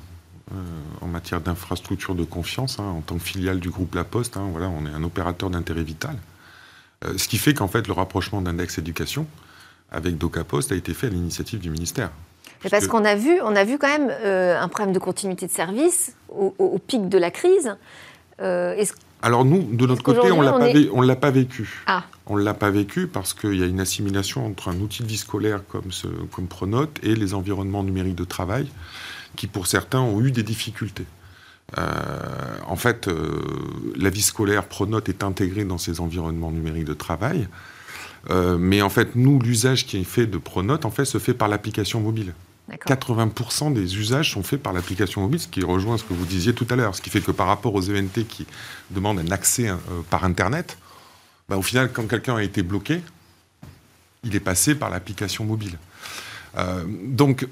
D: euh, en matière d'infrastructure de confiance. Hein, en tant que filiale du groupe La Poste, hein, voilà, on est un opérateur d'intérêt vital. Euh, ce qui fait qu'en fait, le rapprochement d'Index Éducation avec DocaPost a été fait à l'initiative du ministère.
A: parce qu'on a vu, on a vu quand même euh, un problème de continuité de service au, pic de la crise.
D: Alors nous, de notre côté, on ne l'a pas vécu. Ah. On ne l'a pas vécu parce qu'il y a une assimilation entre un outil de vie scolaire comme, ce, comme Pronote et les environnements numériques de travail qui, pour certains, ont eu des difficultés. Euh, en fait, euh, la vie scolaire Pronote est intégrée dans ces environnements numériques de travail. Euh, mais en fait, nous, l'usage qui est fait de Pronote, en fait, se fait par l'application mobile. 80% des usages sont faits par l'application mobile, ce qui rejoint ce que vous disiez tout à l'heure. Ce qui fait que par rapport aux ENT qui demandent un accès par Internet, bah, au final, quand quelqu'un a été bloqué, il est passé par l'application mobile. Euh, donc,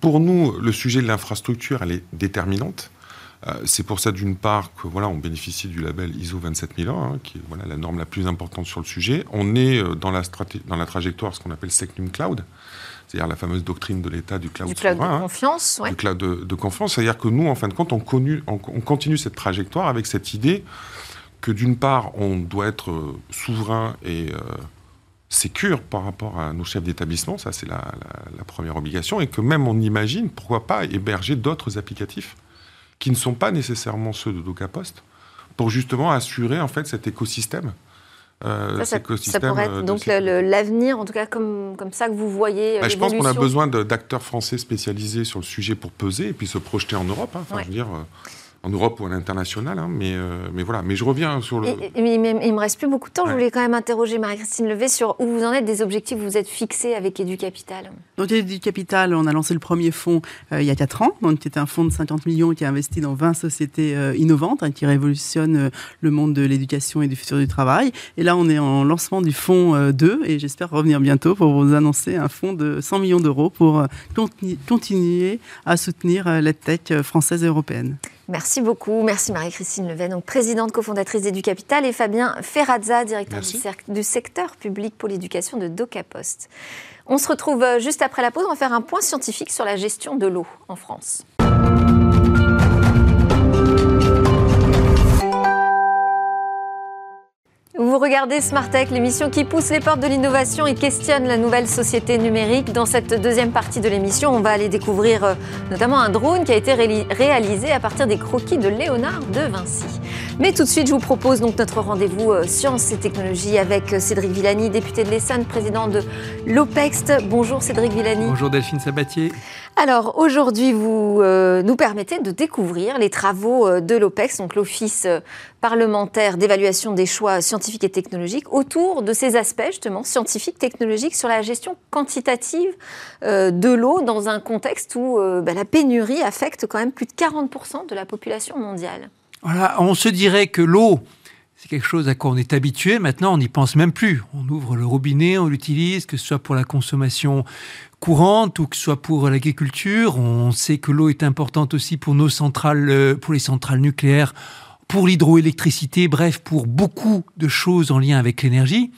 D: pour nous, le sujet de l'infrastructure, elle est déterminante. Euh, c'est pour ça, d'une part, que voilà, on bénéficie du label ISO 27001, hein, qui est voilà, la norme la plus importante sur le sujet. On est euh, dans la, dans la trajectoire, ce qu'on appelle Secnum Cloud, c'est-à-dire la fameuse doctrine de l'État du cloud,
A: du cloud de hein. confiance.
D: Du cloud de, confiance. C'est-à-dire que nous, en fin de compte, on, on continue cette trajectoire avec cette idée que d'une part, on doit être souverain et sécure par rapport à nos chefs d'établissement, ça c'est la, première obligation, et que même on imagine, pourquoi pas, héberger d'autres applicatifs qui ne sont pas nécessairement ceux de DocaPost, pour justement assurer en fait cet écosystème.
A: Euh, ça, pourrait être donc l'avenir, en tout cas comme, comme ça que vous voyez.
D: Bah, je pense qu'on a besoin d'acteurs français spécialisés sur le sujet pour peser et puis se projeter en Europe. Hein. Enfin, je veux dire, euh, en Europe ou à l'international. Hein, mais, euh, mais voilà. Mais je reviens sur le.
A: il ne me reste plus beaucoup de temps. Je voulais quand même interroger Marie-Christine Levé sur où vous en êtes des objectifs que vous êtes fixés avec EduCapital.
C: Donc, EduCapital, on a lancé le premier fonds euh, il y a 4 ans. Donc, c'était un fonds de 50 millions qui a investi dans 20 sociétés euh, innovantes hein, qui révolutionnent le monde de l'éducation et du futur du travail. Et là, on est en lancement du fonds 2 et j'espère revenir bientôt pour vous annoncer un fonds de 100 millions d'euros pour continuer à soutenir la tech française et européenne.
A: Merci beaucoup. Merci Marie-Christine Leven, donc présidente cofondatrice d'EduCapital, et Fabien Ferrazza, directeur du, secteur public pour l'éducation de DocaPost. On se retrouve euh, juste après la pause. On va faire un point scientifique sur la gestion de l'eau en France. Regardez Smart Tech, l'émission qui pousse les portes de l'innovation et questionne la nouvelle société numérique. Dans cette deuxième partie de l'émission, on va aller découvrir euh, notamment un drone qui a été réalisé à partir des croquis de Léonard de Vinci. Mais tout de suite, je vous propose donc notre rendez-vous euh, sciences et technologies avec euh, Cédric Villani, député de l'Essonne, président de l'OPEXT. Bonjour Cédric Villani.
E: Bonjour Delphine Sabatier.
A: Alors aujourd'hui, vous nous permettez de découvrir les travaux de l'OPEX, donc l'Office parlementaire d'évaluation des choix scientifiques et technologiques, autour de ces aspects justement scientifiques, technologiques, sur la gestion quantitative euh, de l'eau dans un contexte où euh, bah, la pénurie affecte quand même plus de 40% de la population mondiale.
E: Voilà, on se dirait que l'eau, c'est quelque chose à quoi on est habitué. Maintenant, on n'y pense même plus. On ouvre le robinet, on l'utilise, que ce soit pour la consommation courante ou que ce soit pour l'agriculture. On sait que l'eau est importante aussi pour nos centrales, euh, pour les centrales nucléaires pour l'hydroélectricité, bref, pour beaucoup de choses en lien avec l'énergie.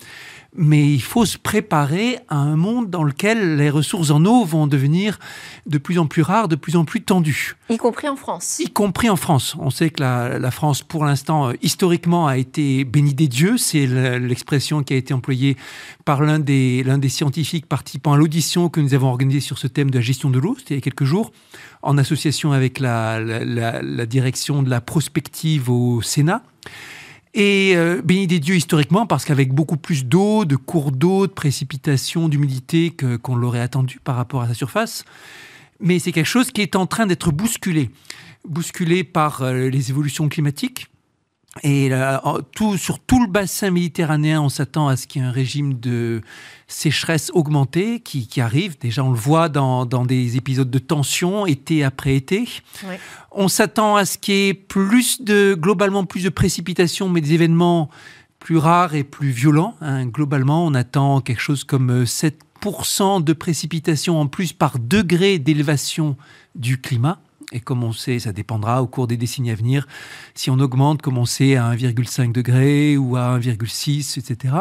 E: Mais il faut se préparer à un monde dans lequel les ressources en eau vont devenir de plus en plus rares, de plus en plus tendues.
A: Y compris en France.
E: Y compris en France. On sait que la, France, pour l'instant, euh, historiquement, a été bénie des dieux. C'est l'expression qui a été employée par l'un des, l'un des scientifiques participant à l'audition que nous avons organisée sur ce thème de la gestion de l'eau, c'était il y a quelques jours en association avec la, direction de la prospective au Sénat. Et euh, béni des dieux historiquement, parce qu'avec beaucoup plus d'eau, de cours d'eau, de précipitations, d'humidité qu'on l'aurait attendu par rapport à sa surface. Mais c'est quelque chose qui est en train d'être bousculé. Bousculé par euh, les évolutions climatiques, et tout, sur tout le bassin méditerranéen, on s'attend à ce qu'il y ait un régime de sécheresse augmentée qui, arrive. Déjà, on le voit dans, des épisodes de tension, été après été. On s'attend à ce qu'il y ait plus de, globalement, plus de précipitations, mais des événements plus rares et plus violents. Hein. Globalement, on attend quelque chose comme 7% euh, de précipitations en plus par degré d'élévation du climat. Et comme on sait, ça dépendra au cours des décennies à venir, si on augmente, comme on sait, à 1,5 degré ou à 1,6, etc.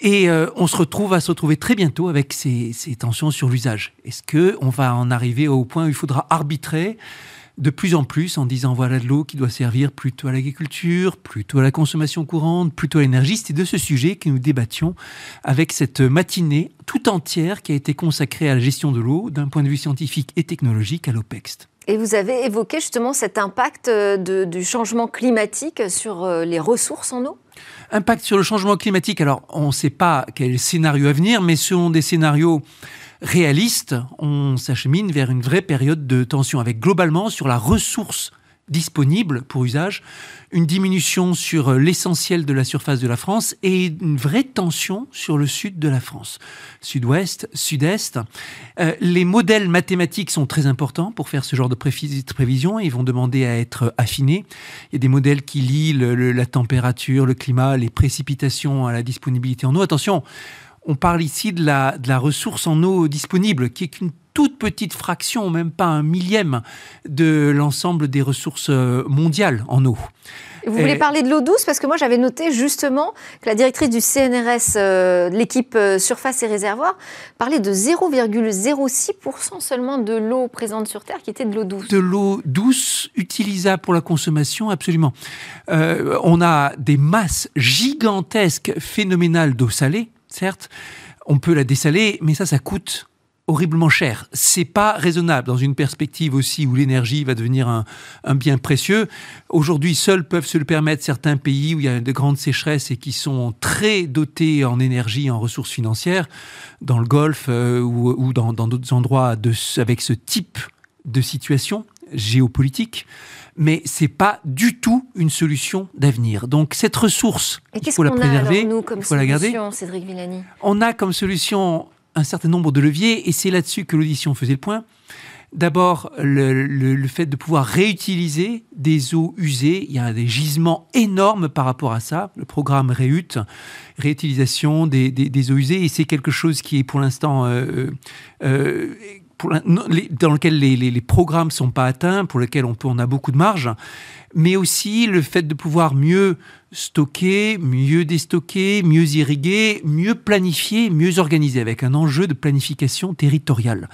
E: Et euh, on se retrouve à se retrouver très bientôt avec ces, ces tensions sur l'usage. Est-ce qu'on va en arriver au point où il faudra arbitrer de plus en plus en disant voilà de l'eau qui doit servir plutôt à l'agriculture, plutôt à la consommation courante, plutôt à l'énergie? C'est de ce sujet que nous débattions avec cette matinée tout entière qui a été consacrée à la gestion de l'eau d'un point de vue scientifique et technologique à l'OPEXT.
A: Et vous avez évoqué justement cet impact euh, du changement climatique sur euh, les ressources en eau?
E: Impact sur le changement climatique, alors on ne sait pas quel scénario à venir, mais selon des scénarios réalistes, on s'achemine vers une vraie période de tension, avec globalement sur la ressource disponible pour usage, une diminution sur l'essentiel de la surface de la France et une vraie tension sur le sud de la France. Sud-ouest, sud-est. Euh, les modèles mathématiques sont très importants pour faire ce genre de prévision. Ils vont demander à être affinés. Il y a des modèles qui lient la température, le climat, les précipitations à la disponibilité en eau. Attention, on parle ici de la, de la ressource en eau disponible, qui est une toute petite fraction, même pas un millième de l'ensemble des ressources euh, mondiales en eau.
A: Vous voulez parler de l'eau douce? Parce que moi, j'avais noté justement que la directrice du CNRS, euh, l'équipe euh, Surface et Réservoirs, parlait de 0,06% seulement de l'eau présente sur Terre qui était de l'eau douce.
E: De l'eau douce utilisable pour la consommation, absolument. Euh, on a des masses gigantesques, phénoménales d'eau salée, certes. On peut la dessaler, mais ça, ça coûte horriblement cher. C'est pas raisonnable dans une perspective aussi où l'énergie va devenir un, bien précieux. Aujourd'hui, seuls peuvent se le permettre certains pays où il y a de grandes sécheresses et qui sont très dotés en énergie, en ressources financières, dans le Golfe euh, ou, dans d'autres endroits de, avec ce type de situation géopolitique mais c'est pas du tout une solution d'avenir. Donc cette ressource, il faut la préserver, il faut la garder.
A: Cédric Villani?
E: On a comme solution un certain nombre de leviers, et c'est là-dessus que l'audition faisait le point. D'abord, le, fait de pouvoir réutiliser des eaux usées. Il y a des gisements énormes par rapport à ça. Le programme REUT, réutilisation des, eaux usées, et c'est quelque chose qui est pour l'instant euh, euh, dans lequel les, programmes ne sont pas atteints, pour lesquels on, peut, on a beaucoup de marge, mais aussi le fait de pouvoir mieux stocker, mieux déstocker, mieux irriguer, mieux planifier, mieux organiser, avec un enjeu de planification territoriale.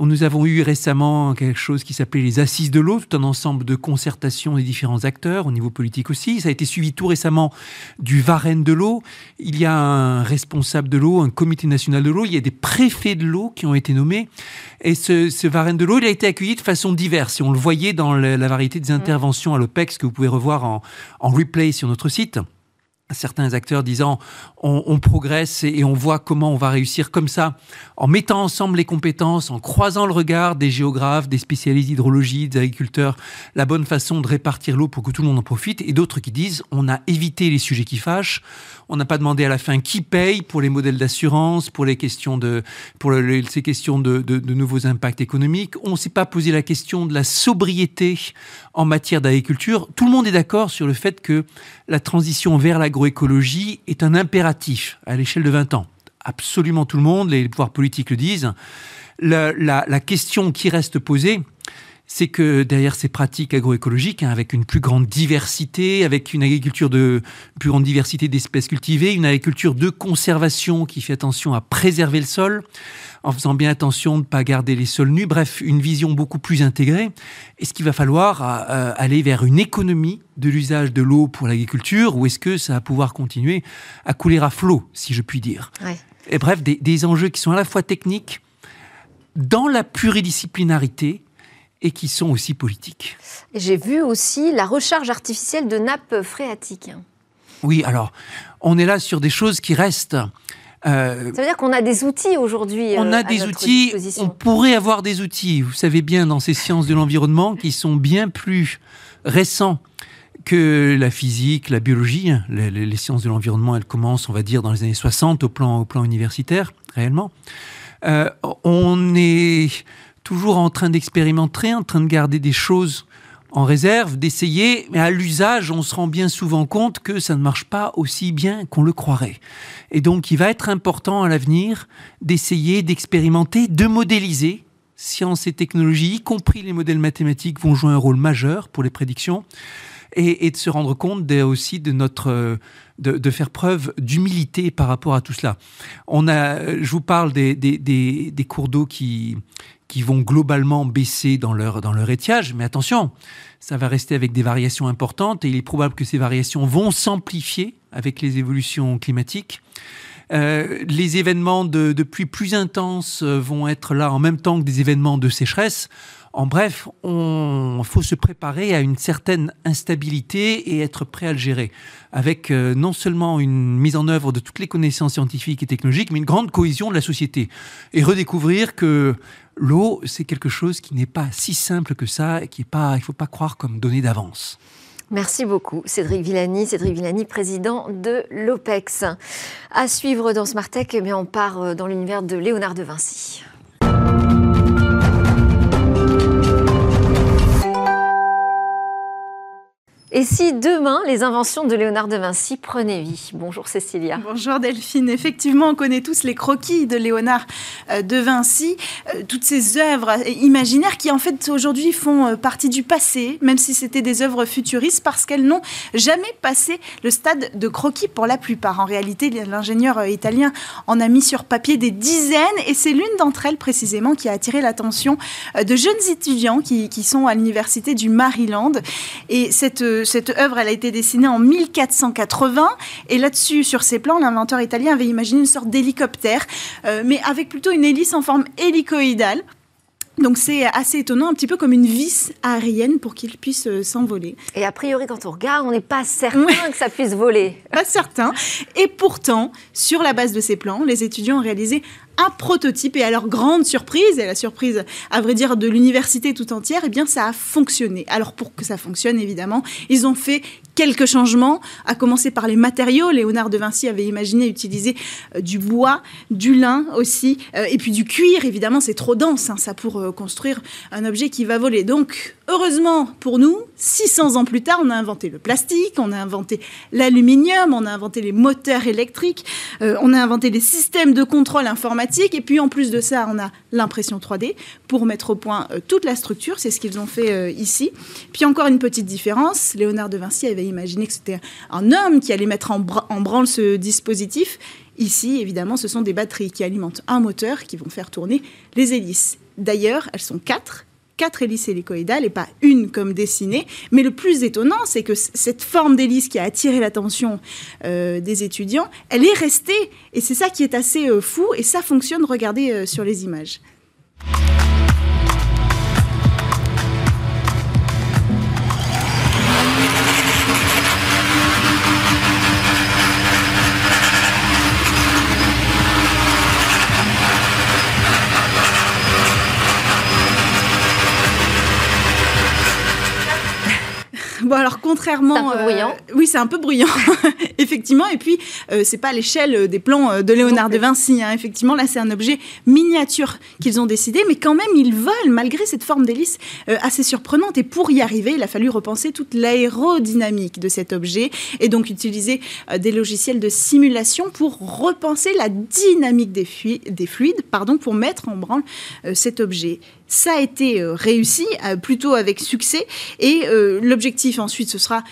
E: Nous avons eu récemment quelque chose qui s'appelait les Assises de l'eau, tout un ensemble de concertations des différents acteurs, au niveau politique aussi. Ça a été suivi tout récemment du Varenne de l'eau. Il y a un responsable de l'eau, un comité national de l'eau, il y a des préfets de l'eau qui ont été nommés. Et ce, ce Varenne de l'eau, il a été accueilli de façon diverse. Et on le voyait dans la, variété des mmh. interventions à l'OPEX que vous pouvez revoir en, en replay sur notre site certains acteurs disant on, progresse et, on voit comment on va réussir comme ça, en mettant ensemble les compétences, en croisant le regard des géographes, des spécialistes d'hydrologie, des agriculteurs, la bonne façon de répartir l'eau pour que tout le monde en profite, et d'autres qui disent on a évité les sujets qui fâchent, on n'a pas demandé à la fin qui paye pour les modèles d'assurance, pour les questions de, pour ces questions de, nouveaux impacts économiques, on ne s'est pas posé la question de la sobriété en matière d'agriculture. Tout le monde est d'accord sur le fait que la transition vers l'agroécologie est un impératif à l'échelle de 20 ans. Absolument tout le monde, les pouvoirs politiques le disent. La, question qui reste posée, c'est que derrière ces pratiques agroécologiques, hein, avec une plus grande diversité, avec une agriculture de plus grande diversité d'espèces cultivées, une agriculture de conservation qui fait attention à préserver le sol, en faisant bien attention de ne pas garder les sols nus. Bref, une vision beaucoup plus intégrée. Est-ce qu'il va falloir euh, aller vers une économie de l'usage de l'eau pour l'agriculture ou est-ce que ça va pouvoir continuer à couler à flot, si je puis dire? Et bref, des, des enjeux qui sont à la fois techniques, dans la pluridisciplinarité, et qui sont aussi politiques.
A: J'ai vu aussi la recharge artificielle de nappes phréatiques.
E: Oui, alors, on est là sur des choses qui restent
A: euh, ça veut dire qu'on a des outils aujourd'hui.
E: On a
A: euh,
E: des outils, on pourrait avoir des outils, vous savez bien, dans ces sciences de l'environnement qui sont bien plus récents que la physique, la biologie. Les, sciences de l'environnement, elles commencent, on va dire, dans les années 60 au plan, au plan universitaire, réellement. Euh, on est toujours en train d'expérimenter, en train de garder des choses en réserve, d'essayer, mais à l'usage, on se rend bien souvent compte que ça ne marche pas aussi bien qu'on le croirait. Et donc, il va être important à l'avenir d'essayer, d'expérimenter, de modéliser. Sciences et technologies, y compris les modèles mathématiques, vont jouer un rôle majeur pour les prédictions. Et, de se rendre compte aussi de notre de, faire preuve d'humilité par rapport à tout cela. On a, je vous parle des, cours d'eau qui qui vont globalement baisser dans leur, dans leur étiage. Mais attention, ça va rester avec des variations importantes et il est probable que ces variations vont s'amplifier avec les évolutions climatiques. Euh, les événements de, de, pluie plus intenses euh, vont être là en même temps que des événements de sécheresse. En bref, il faut se préparer à une certaine instabilité et être prêt à le gérer, avec euh, non seulement une mise en œuvre de toutes les connaissances scientifiques et technologiques, mais une grande cohésion de la société. Et redécouvrir que l'eau, c'est quelque chose qui n'est pas si simple que ça, qui est pas, il ne faut pas croire comme donné d'avance.
A: Merci beaucoup, Cédric Villani. Cédric Villani, président de l'OPEX. À suivre dans Smart Tech, eh on part euh, dans l'univers de Léonard de Vinci. Et si demain, les inventions de Léonard de Vinci prenaient vie Bonjour Cécilia.
F: Bonjour Delphine. Effectivement, on connaît tous les croquis de Léonard euh, de Vinci, euh, toutes ces œuvres imaginaires qui en fait aujourd'hui font euh, partie du passé, même si c'était des œuvres futuristes, parce qu'elles n'ont jamais passé le stade de croquis pour la plupart. En réalité, l'ingénieur italien en a mis sur papier des dizaines, et c'est l'une d'entre elles précisément qui a attiré l'attention de jeunes étudiants qui, qui sont à l'université du Maryland. Et cette cette œuvre, elle a été dessinée en 1480. Et là-dessus, sur ces plans, l'inventeur italien avait imaginé une sorte d'hélicoptère, euh, mais avec plutôt une hélice en forme hélicoïdale. Donc c'est assez étonnant, un petit peu comme une vis aérienne pour qu'il puisse euh, s'envoler.
A: Et a priori, quand on regarde, on n'est pas certain que ça puisse voler.
F: Pas certain. Et pourtant, sur la base de ces plans, les étudiants ont réalisé un prototype et à leur grande surprise, et la surprise à vrai dire de l'université tout entière, eh bien ça a fonctionné. Alors pour que ça fonctionne évidemment, ils ont fait quelques changements, à commencer par les matériaux. Léonard de Vinci avait imaginé utiliser euh, du bois, du lin aussi, euh, et puis du cuir. Évidemment, c'est trop dense, hein, ça pour euh, construire un objet qui va voler. Donc, heureusement pour nous, 600 ans plus tard, on a inventé le plastique, on a inventé l'aluminium, on a inventé les moteurs électriques, on a inventé les systèmes de contrôle informatique, et puis en plus de ça, on a l'impression 3D pour mettre au point toute la structure. C'est ce qu'ils ont fait ici. Puis encore une petite différence, Léonard de Vinci avait Imaginez que c'était un homme qui allait mettre en, branle ce dispositif. Ici, évidemment, ce sont des batteries qui alimentent un moteur qui vont faire tourner les hélices. D'ailleurs, elles sont quatre quatre hélices hélicoïdales et pas une comme dessinée. Mais le plus étonnant, c'est que cette forme d'hélice qui a attiré l'attention euh, des étudiants, elle est restée. Et c'est ça qui est assez euh, fou. Et ça fonctionne, regardez euh, sur les images. Bon, alors contrairement.
A: C'est un peu bruyant.
F: Euh, oui, c'est un peu bruyant, <laughs> effectivement. Et puis, euh, c'est pas à l'échelle euh, des plans de Léonard de Vinci. Hein. Effectivement, là, c'est un objet miniature qu'ils ont décidé, mais quand même, ils veulent, malgré cette forme d'hélice assez surprenante. Et pour y arriver, il a fallu repenser toute l'aérodynamique de cet objet et donc utiliser des logiciels de simulation pour repenser la dynamique des, des fluides pardon, pour mettre en branle cet objet. Ça a été euh, réussi, euh, plutôt avec succès. Et euh, l'objectif ensuite, ce sera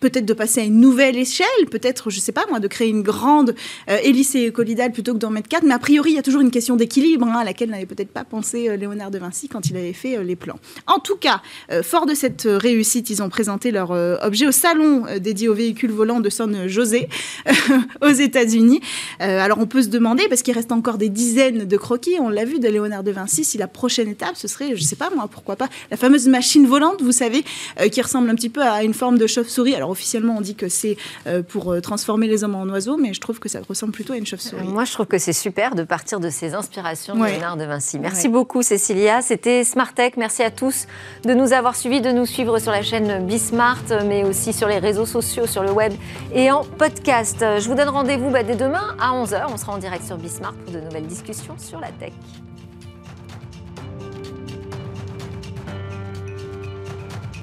F: peut-être de passer à une nouvelle échelle, peut-être, je ne sais pas moi, de créer une grande hélice collidale plutôt que d'en mettre quatre. Mais a priori, il y a toujours une question d'équilibre hein, à laquelle n'avait peut-être pas pensé Léonard de Vinci quand il avait fait les plans. En tout cas, fort de cette réussite, ils ont présenté leur objet au salon dédié aux véhicules volants de San José <laughs> aux États-Unis. alors on peut se demander, parce qu'il reste encore des dizaines de croquis, on l'a vu de Léonard de Vinci, si la prochaine étape ce serait, je sais pas moi, pourquoi pas, la fameuse machine volante, vous savez, euh, qui ressemble un petit peu à une forme de chauve-souris. Alors officiellement, on dit que c'est euh, pour euh, transformer les hommes en oiseaux, mais je trouve que ça ressemble plutôt à une chauve-souris.
A: Moi, je trouve que c'est super de partir de ces inspirations de Léonard de Vinci. Merci beaucoup, Cécilia. C'était Smartech. Merci à tous de nous avoir suivis, de nous suivre sur la chaîne Bismart, mais aussi sur les réseaux sociaux, sur le web et en podcast. Je vous donne rendez-vous bah, dès demain à 11h. On sera en direct sur Bismart pour de nouvelles discussions sur la tech.